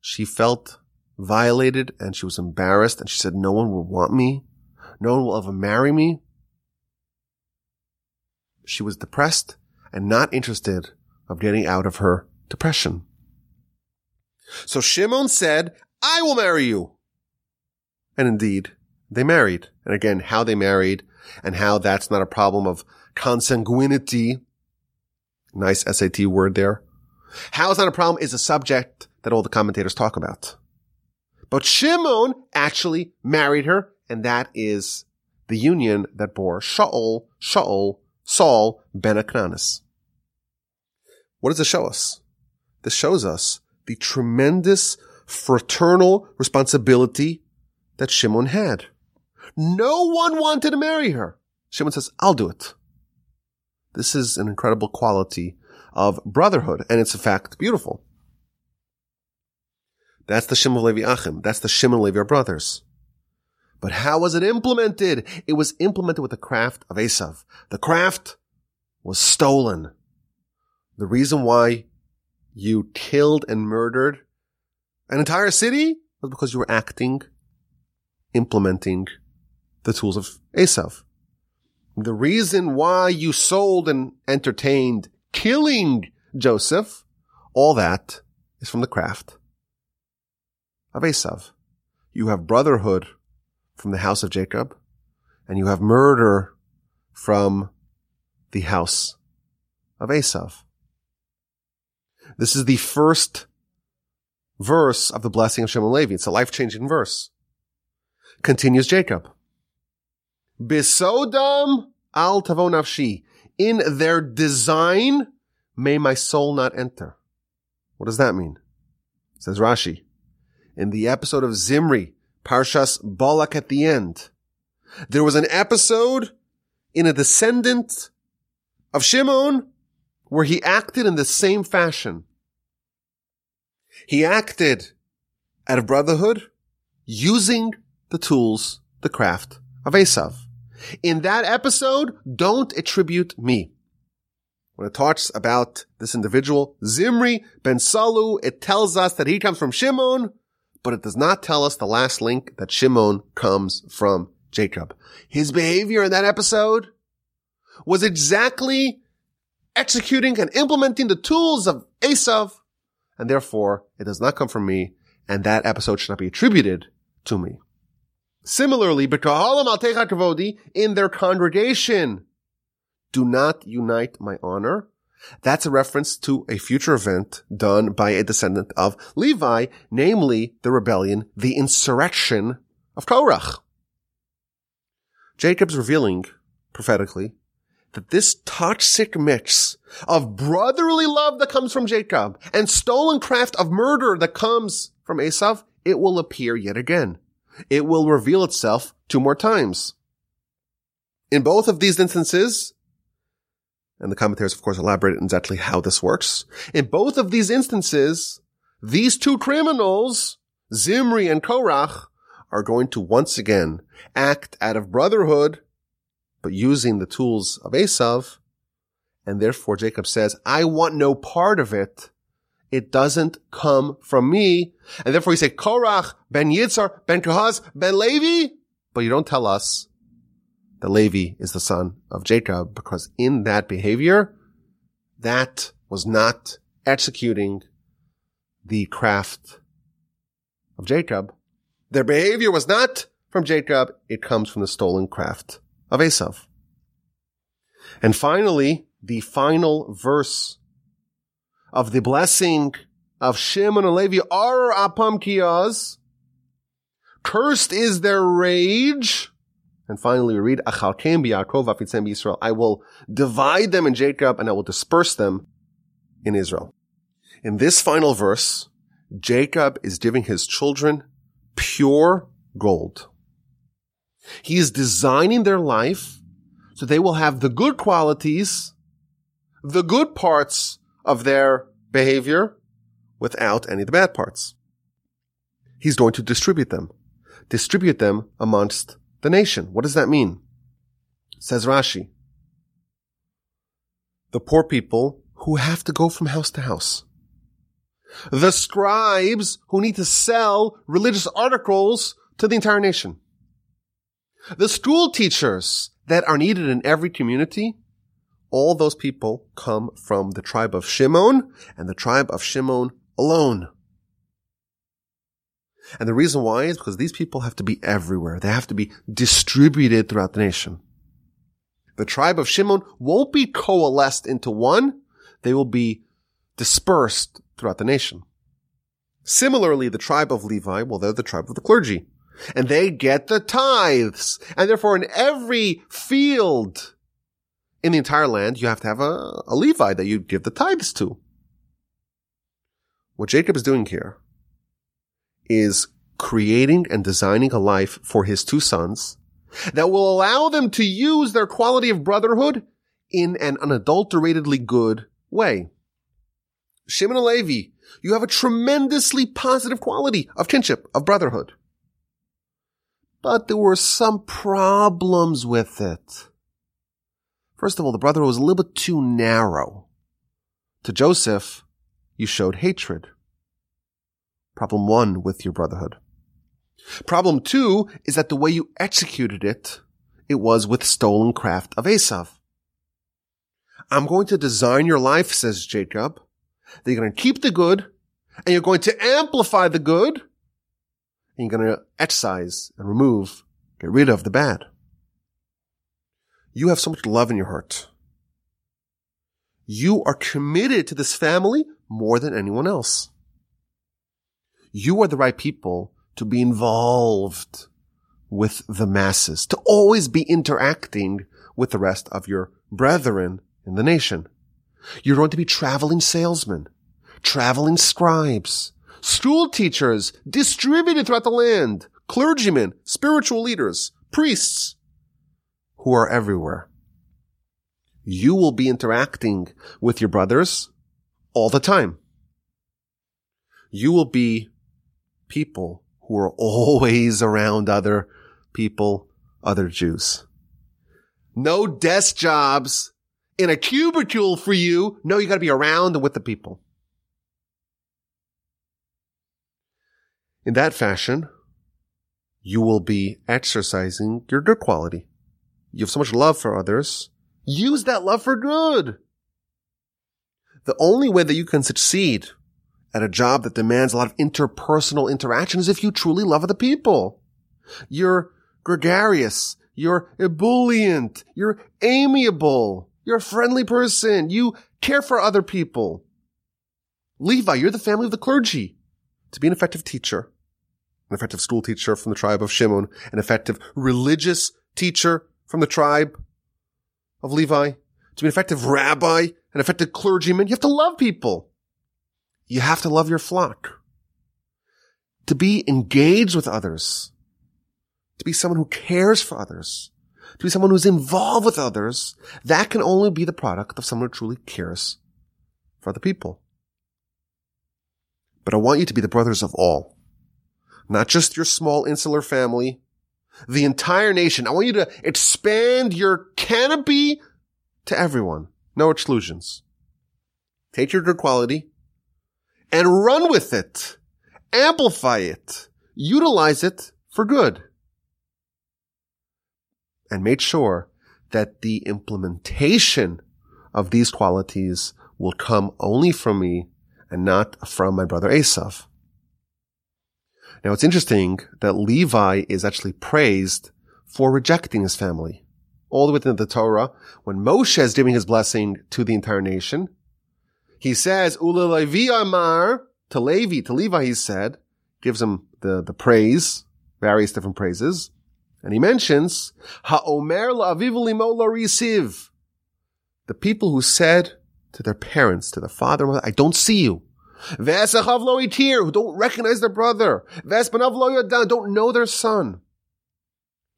Speaker 1: She felt violated and she was embarrassed and she said, no one will want me. No one will ever marry me. She was depressed and not interested of getting out of her depression. So Shimon said, I will marry you. And indeed, they married. And again, how they married and how that's not a problem of consanguinity. Nice SAT word there. How is not a problem is a subject that all the commentators talk about. But Shimon actually married her and that is the union that bore Shaul, Shaul, Saul, Ben Aknanis. What does this show us? This shows us the tremendous fraternal responsibility that Shimon had. No one wanted to marry her. Shimon says, I'll do it. This is an incredible quality of brotherhood, and it's in fact beautiful. That's the Shimon Levi Achim. That's the Shimon Levi brothers. But how was it implemented? It was implemented with the craft of Esav. The craft was stolen. The reason why you killed and murdered an entire city was because you were acting, implementing the tools of Esav. The reason why you sold and entertained killing Joseph, all that is from the craft of Esav. You have brotherhood from the house of Jacob, and you have murder from the house of Esav. This is the first verse of the blessing of Shimon Levi. It's a life-changing verse. Continues Jacob. Bisodam al tavo nafshi. In their design, may my soul not enter. What does that mean? Says Rashi. In the episode of Zimri, Parshas Balak at the end, there was an episode in a descendant of Shimon where he acted in the same fashion. He acted out of brotherhood using the tools, the craft of Esav. In that episode, don't attribute me. When it talks about this individual, Zimri ben Salu, it tells us that he comes from Shimon, but it does not tell us the last link that Shimon comes from Jacob. His behavior in that episode was exactly executing and implementing the tools of Esav, and therefore it does not come from me, and that episode should not be attributed to me. Similarly, in their congregation, do not unite my honor. That's a reference to a future event done by a descendant of Levi, namely the rebellion, the insurrection of Korach. Jacob's revealing prophetically that this toxic mix of brotherly love that comes from Jacob and stolen craft of murder that comes from Esav, it will appear yet again. It will reveal itself two more times. In both of these instances, and the commentaries of course elaborate on exactly how this works, in both of these instances, these two criminals, Zimri and Korach, are going to once again act out of brotherhood but using the tools of Esav. And therefore Jacob says, I want no part of it. It doesn't come from me. And therefore he said, Korach, Ben Yitzhar, Ben Kahaz, Ben Levi. But you don't tell us that Levi is the son of Jacob because in that behavior, that was not executing the craft of Jacob. Their behavior was not from Jacob. It comes from the stolen craft of Esav. And finally, the final verse of the blessing of Shimon and Levi are apam kiyaz. Cursed is their rage. And finally, we read. I will divide them in Jacob and I will disperse them in Israel. In this final verse, Jacob is giving his children pure gold. He is designing their life so they will have the good qualities, the good parts of their behavior without any of the bad parts. He's going to distribute them, distribute them amongst the nation. What does that mean? Says Rashi. The poor people who have to go from house to house. The scribes who need to sell religious articles to the entire nation. The school teachers that are needed in every community, all those people come from the tribe of Shimon and the tribe of Shimon alone. And the reason why is because these people have to be everywhere. They have to be distributed throughout the nation. The tribe of Shimon won't be coalesced into one. They will be dispersed throughout the nation. Similarly, the tribe of Levi, well, they're the tribe of the clergy and they get the tithes. And therefore in every field in the entire land, you have to have a, a Levi that you give the tithes to. What Jacob is doing here is creating and designing a life for his two sons that will allow them to use their quality of brotherhood in an unadulteratedly good way. Shimon Levi, you have a tremendously positive quality of kinship, of brotherhood but there were some problems with it. First of all, the brotherhood was a little bit too narrow. To Joseph, you showed hatred. Problem one with your brotherhood. Problem two is that the way you executed it, it was with stolen craft of Esav. I'm going to design your life, says Jacob, that you're going to keep the good and you're going to amplify the good and you're going to excise and remove, get rid of the bad. You have so much love in your heart. You are committed to this family more than anyone else. You are the right people to be involved with the masses, to always be interacting with the rest of your brethren in the nation. You're going to be traveling salesmen, traveling scribes, school teachers distributed throughout the land, clergymen, spiritual leaders, priests, who are everywhere. You will be interacting with your brothers all the time. You will be people who are *laughs* always around other people, other Jews. No desk jobs in a cubicle for you. No, you gotta be around and with the people. In that fashion, you will be exercising your good quality. You have so much love for others. Use that love for good. The only way that you can succeed at a job that demands a lot of interpersonal interaction is if you truly love other people. You're gregarious. You're ebullient. You're amiable. You're a friendly person. You care for other people. Levi, you're the family of the clergy. To be an effective teacher, an effective school teacher from the tribe of Shimon, an effective religious teacher from the tribe of Levi, to be an effective rabbi, an effective clergyman, you have to love people. You have to love your flock. To be engaged with others. To be someone who cares for others. To be someone who's involved with others. That can only be the product of someone who truly cares for other people. But I want you to be the brothers of all. Not just your small insular family, the entire nation. I want you to expand your canopy to everyone. No exclusions. Take your good quality and run with it. Amplify it. Utilize it for good. And make sure that the implementation of these qualities will come only from me and not from my brother Esav. Now it's interesting that Levi is actually praised for rejecting his family. All the way within the Torah, when Moshe is giving his blessing to the entire nation, he says, Ula Levi Amar, to Levi, to Levi he said, gives him the, the praise, various different praises, and he mentions, Ha'omer la'aviv limo. The people who said to their parents, to their father mother, I don't see you. Ve'esachav lo itir, who don't recognize their brother. Ve'espanav lo yadan, don't know their son.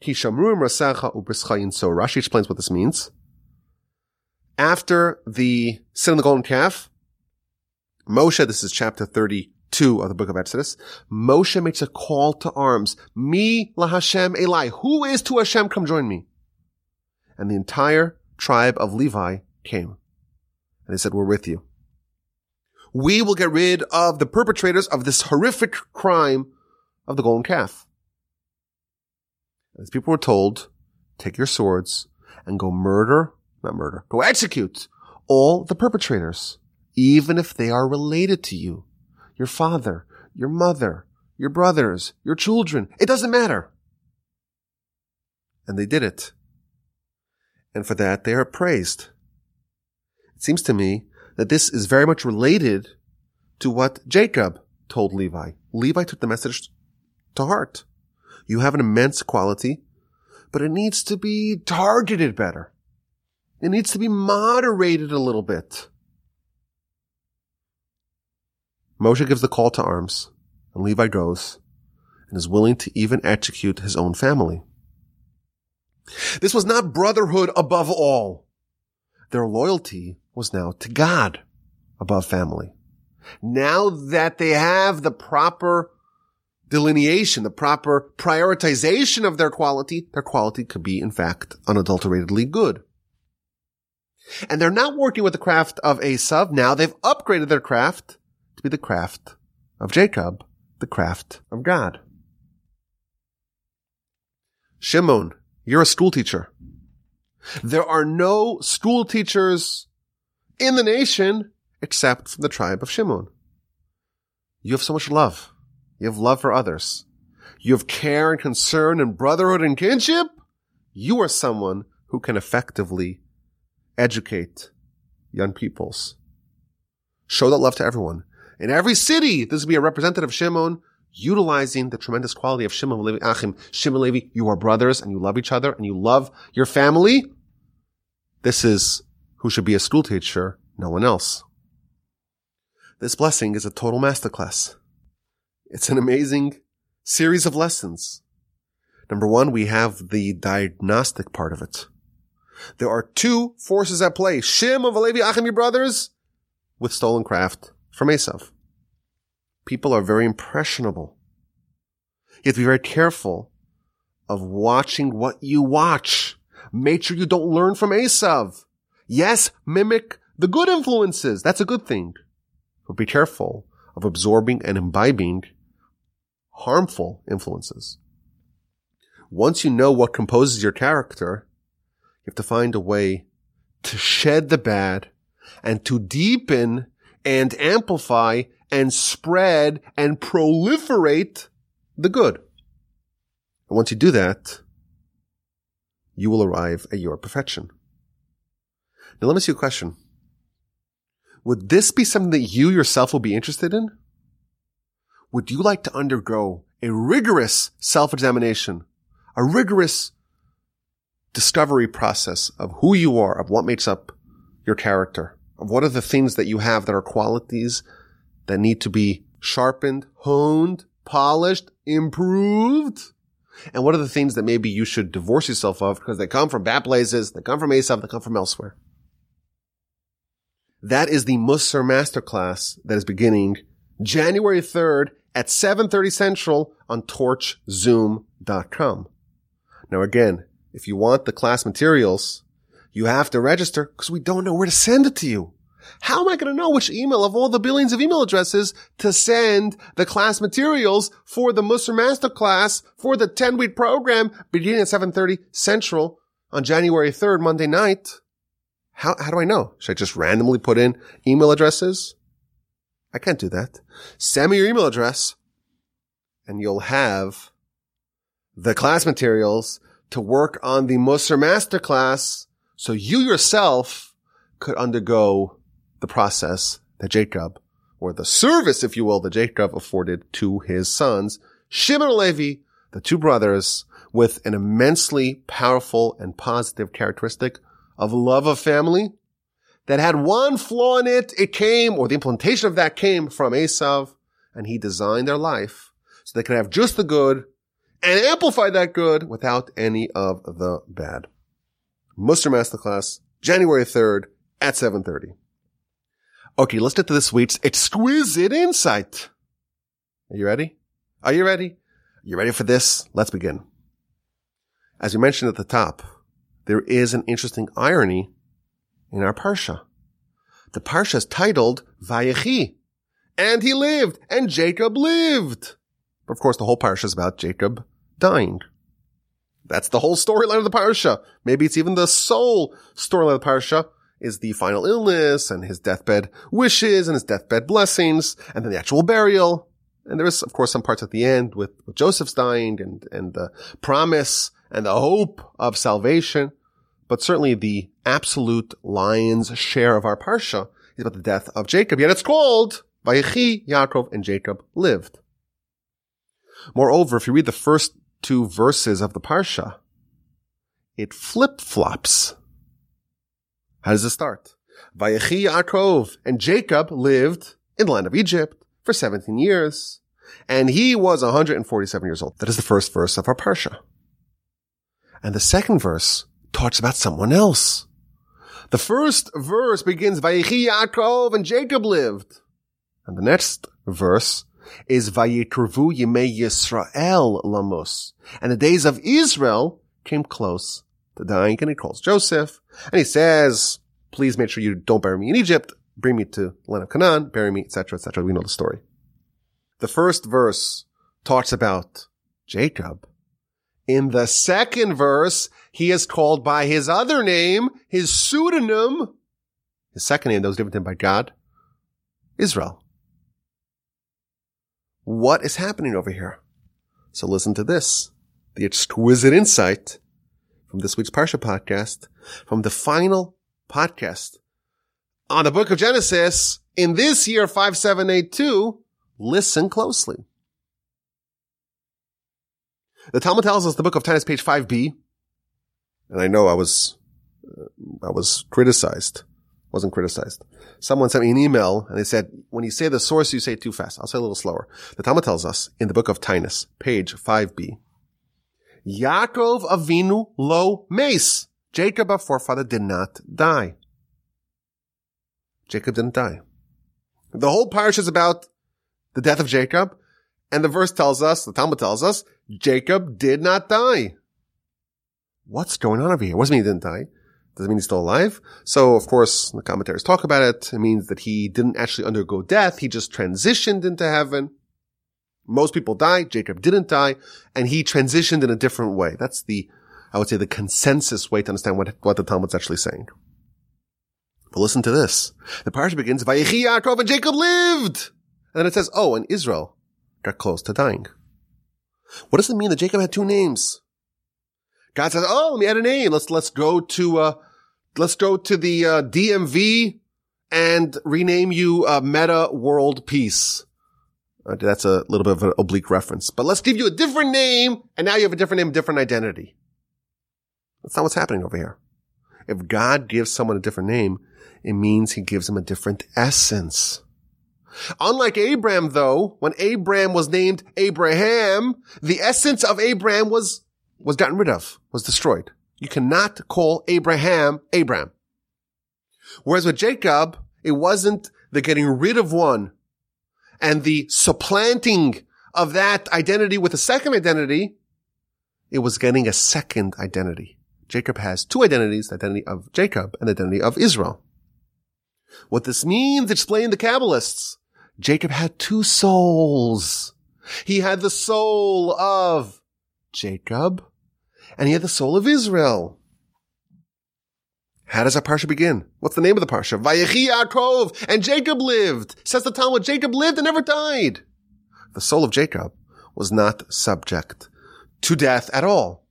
Speaker 1: Kishamruim rasacha ubrischayin. So Rashi explains what this means. After the sin of the golden calf, Moshe, this is chapter 32 of the book of Exodus, Moshe makes a call to arms. Me la Hashem Eli. Who is to Hashem? Come join me. And the entire tribe of Levi came. And they said, we're with you we will get rid of the perpetrators of this horrific crime of the golden calf. As people were told, take your swords and go murder, not murder, go execute all the perpetrators, even if they are related to you, your father, your mother, your brothers, your children. It doesn't matter. And they did it. And for that, they are praised. It seems to me that this is very much related to what Jacob told Levi. Levi took the message to heart. You have an immense quality, but it needs to be targeted better. It needs to be moderated a little bit. Moshe gives the call to arms, and Levi goes and is willing to even execute his own family. This was not brotherhood above all. Their loyalty was now to God above family. Now that they have the proper delineation, the proper prioritization of their quality, their quality could be, in fact, unadulteratedly good. And they're not working with the craft of Esav. Now they've upgraded their craft be the craft of Jacob, the craft of God. Shimon, you're a schoolteacher. There are no schoolteachers in the nation except from the tribe of Shimon. You have so much love. You have love for others. you have care and concern and brotherhood and kinship, you are someone who can effectively educate young peoples. Show that love to everyone. In every city, this will be a representative of Shimon utilizing the tremendous quality of Shimon Levi Achim. Shimon Levi, you are brothers and you love each other and you love your family. This is who should be a school teacher, no one else. This blessing is a total masterclass. It's an amazing series of lessons. Number one, we have the diagnostic part of it. There are two forces at play. Shimon Levi Achim, your brothers, with stolen craft from Esav. People are very impressionable. You have to be very careful of watching what you watch. Make sure you don't learn from Esav. Yes, mimic the good influences. That's a good thing. But be careful of absorbing and imbibing harmful influences. Once you know what composes your character, you have to find a way to shed the bad and to deepen and amplify and spread and proliferate the good. And once you do that, you will arrive at your perfection. Now let me ask you a question. Would this be something that you yourself will be interested in? Would you like to undergo a rigorous self-examination, a rigorous discovery process of who you are, of what makes up your character, what are the things that you have that are qualities that need to be sharpened, honed, polished, improved? And what are the things that maybe you should divorce yourself of because they come from bad places, they come from Esav, they come from elsewhere? That is the Mussar Masterclass that is beginning January 3rd at 7.30 Central on torchzoom.com. Now again, if you want the class materials, you have to register because we don't know where to send it to you. How am I going to know which email of all the billions of email addresses to send the class materials for the Mussar Masterclass for the 10 week program beginning at 7.30 Central on January 3rd, Monday night? How, how do I know? Should I just randomly put in email addresses? I can't do that. Send me your email address and you'll have the class materials to work on the Mussar Masterclass so you yourself could undergo the process that Jacob, or the service, if you will, that Jacob afforded to his sons, Shimon and Levi, the two brothers, with an immensely powerful and positive characteristic of love of family that had one flaw in it. It came, or the implementation of that came from Esav, and he designed their life so they could have just the good and amplify that good without any of the bad. Mussar Masterclass, January 3rd at 7.30. Okay, let's get to this week's exquisite insight. Are you ready? Are you ready? You ready for this? Let's begin. As we mentioned at the top, there is an interesting irony in our Parsha. The Parsha is titled Vayechi, and he lived, and Jacob lived. But of course, the whole Parsha is about Jacob dying. That's the whole storyline of the Parsha. Maybe it's even the sole storyline of the Parsha is the final illness and his deathbed wishes and his deathbed blessings and then the actual burial. And there is, of course, some parts at the end with, Joseph's dying and, and the promise and the hope of salvation. But certainly the absolute lion's share of our parsha is about the death of Jacob. Yet it's called Vayechi, Yaakov, and Jacob lived. Moreover, if you read the first two verses of the parsha, it flip-flops. How does it start? Vayechi Yaakov, and Jacob lived in the land of Egypt for 17 years, and he was 147 years old. That is the first verse of our parsha. And the second verse talks about someone else. The first verse begins, Vayechi Yaakov, and Jacob lived. And the next verse is Vayikruvu Yimei Yisrael Lamus. And the days of Israel came close to dying, and he calls Joseph, and he says, please make sure you don't bury me in Egypt, bring me to land of Canaan, bury me, etc., etc. We know the story. The first verse talks about Jacob, in the second verse, he is called by his other name, his pseudonym, his second name that was given to him by God, Israel. What is happening over here? So listen to this, the exquisite insight from this week's Parsha podcast, from the final podcast on the book of Genesis in this year 5782. Listen closely. The Talmud tells us the book of Taanis, page 5b, and I know I was, uh, I was criticized, wasn't criticized. Someone sent me an email and they said, when you say the source, you say it too fast. I'll say a little slower. The Talmud tells us in the book of Taanis, page 5b, Yaakov Avinu lo mace. Jacob, our forefather, did not die. Jacob didn't die. The whole parsha is about the death of Jacob, and the verse tells us, the Talmud tells us, Jacob did not die. What's going on over here? What does mean he didn't die? Does it mean he's still alive? So, of course, the commentaries talk about it. It means that he didn't actually undergo death. He just transitioned into heaven. Most people die. Jacob didn't die, and he transitioned in a different way. That's the, I would say, the consensus way to understand what, what the Talmud's actually saying. But listen to this. The parsha begins, Vayechi Yaakov and Jacob lived! And then it says, oh, and Israel got close to dying. What does it mean that Jacob had two names? God says, "Oh, let me add a name. Let's let's go to uh, let's go to the uh, DMV and rename you uh, Meta World Peace." Uh, that's a little bit of an oblique reference, but let's give you a different name, and now you have a different name, different identity. That's not what's happening over here. If God gives someone a different name, it means He gives them a different essence. Unlike Abraham, though, when Abraham was named Abraham, the essence of Abraham was, was gotten rid of, was destroyed. You cannot call Abraham Abraham. Whereas with Jacob, it wasn't the getting rid of one and the supplanting of that identity with a second identity. It was getting a second identity. Jacob has two identities, the identity of Jacob and the identity of Israel. What this means, explain the Kabbalists. Jacob had two souls. He had the soul of Jacob and he had the soul of Israel. How does our parsha begin? What's the name of the parsha? Vayechi Yaakov, and Jacob lived. Says the Talmud, Jacob lived and never died. The soul of Jacob was not subject to death at all.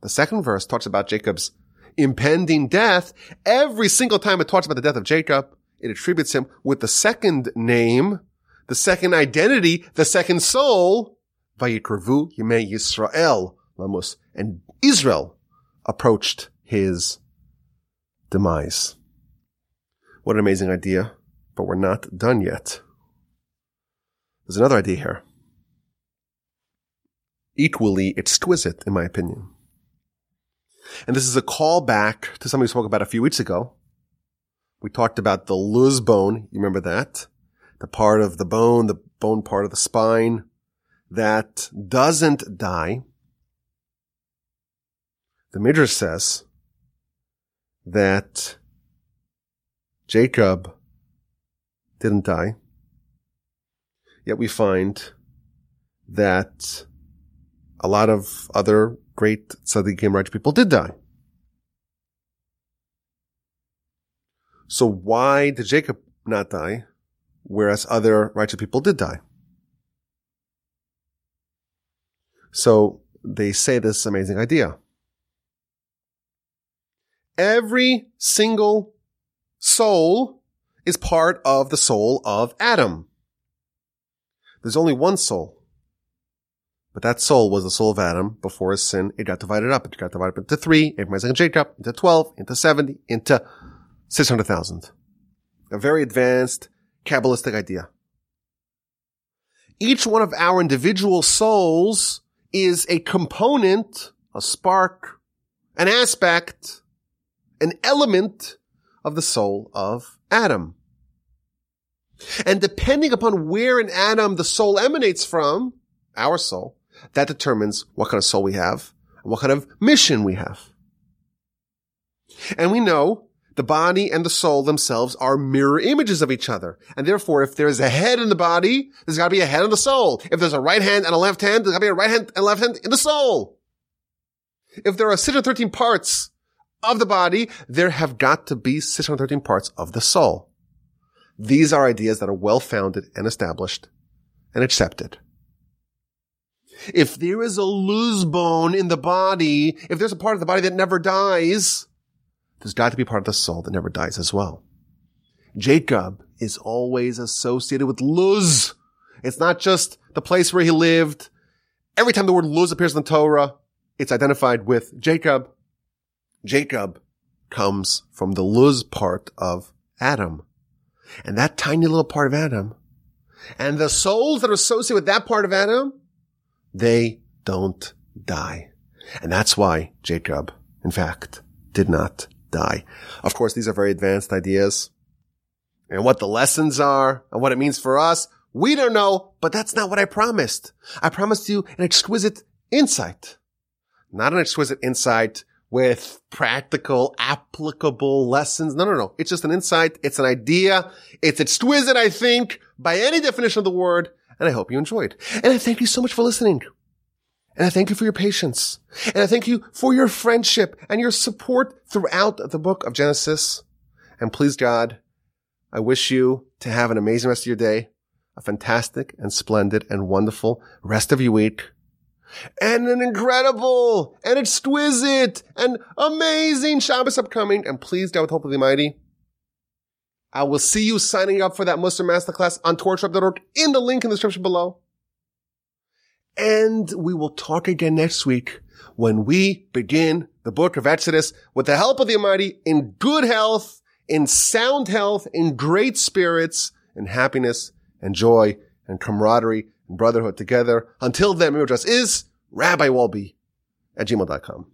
Speaker 1: The second verse talks about Jacob's impending death. Every single time it talks about the death of Jacob, it attributes him with the second name, the second identity, the second soul, Vayikrevu Yimei Yisrael, Lamus, and Israel approached his demise. What an amazing idea, but we're not done yet. There's another idea here. Equally exquisite, in my opinion. And this is a callback to something we spoke about a few weeks ago, we talked about the luz bone. You remember that? The part of the bone, the bone part of the spine that doesn't die. The Midrash says that Jacob didn't die. Yet we find that a lot of other great tzaddikim righteous people did die. So why did Jacob not die, whereas other righteous people did die? So they say this amazing idea. Every single soul is part of the soul of Adam. There's only one soul. But that soul was the soul of Adam before his sin. It got divided up. It got divided up into three, Abraham, Isaac, and Jacob, into 12, into 70, into 600,000. A very advanced Kabbalistic idea. Each one of our individual souls is a component, a spark, an aspect, an element of the soul of Adam. And depending upon where in Adam the soul emanates from, our soul, that determines what kind of soul we have and what kind of mission we have. And we know the body and the soul themselves are mirror images of each other. And therefore, if there's a head in the body, there's got to be a head in the soul. If there's a right hand and a left hand, there's got to be a right hand and left hand in the soul. If there are 613 parts of the body, there have got to be 613 parts of the soul. These are ideas that are well founded and established and accepted. If there is a luz bone in the body, if there's a part of the body that never dies, there's got to be part of the soul that never dies as well. Jacob is always associated with Luz. It's not just the place where he lived. Every time the word Luz appears in the Torah, it's identified with Jacob. Jacob comes from the Luz part of Adam. And that tiny little part of Adam and the souls that are associated with that part of Adam, they don't die. And that's why Jacob, in fact, did not die. Of course, these are very advanced ideas. And what the lessons are and what it means for us, we don't know, but that's not what I promised. I promised you an exquisite insight. Not an exquisite insight with practical, applicable lessons. No, no, no. It's just an insight. It's an idea. It's exquisite, I think, by any definition of the word. And I hope you enjoyed. And I thank you so much for listening. And I thank you for your patience. And I thank you for your friendship and your support throughout the book of Genesis. And please God, I wish you to have an amazing rest of your day, a fantastic and splendid and wonderful rest of your week and an incredible and exquisite and amazing Shabbos upcoming. And please, God, with hope of the mighty, I will see you signing up for that Mussar Masterclass on torchweb.org in the link in the description below. And we will talk again next week when we begin the book of Exodus with the help of the Almighty in good health, in sound health, in great spirits, in happiness and joy and camaraderie and brotherhood together. Until then, my address is rabbiwolbe at gmail.com.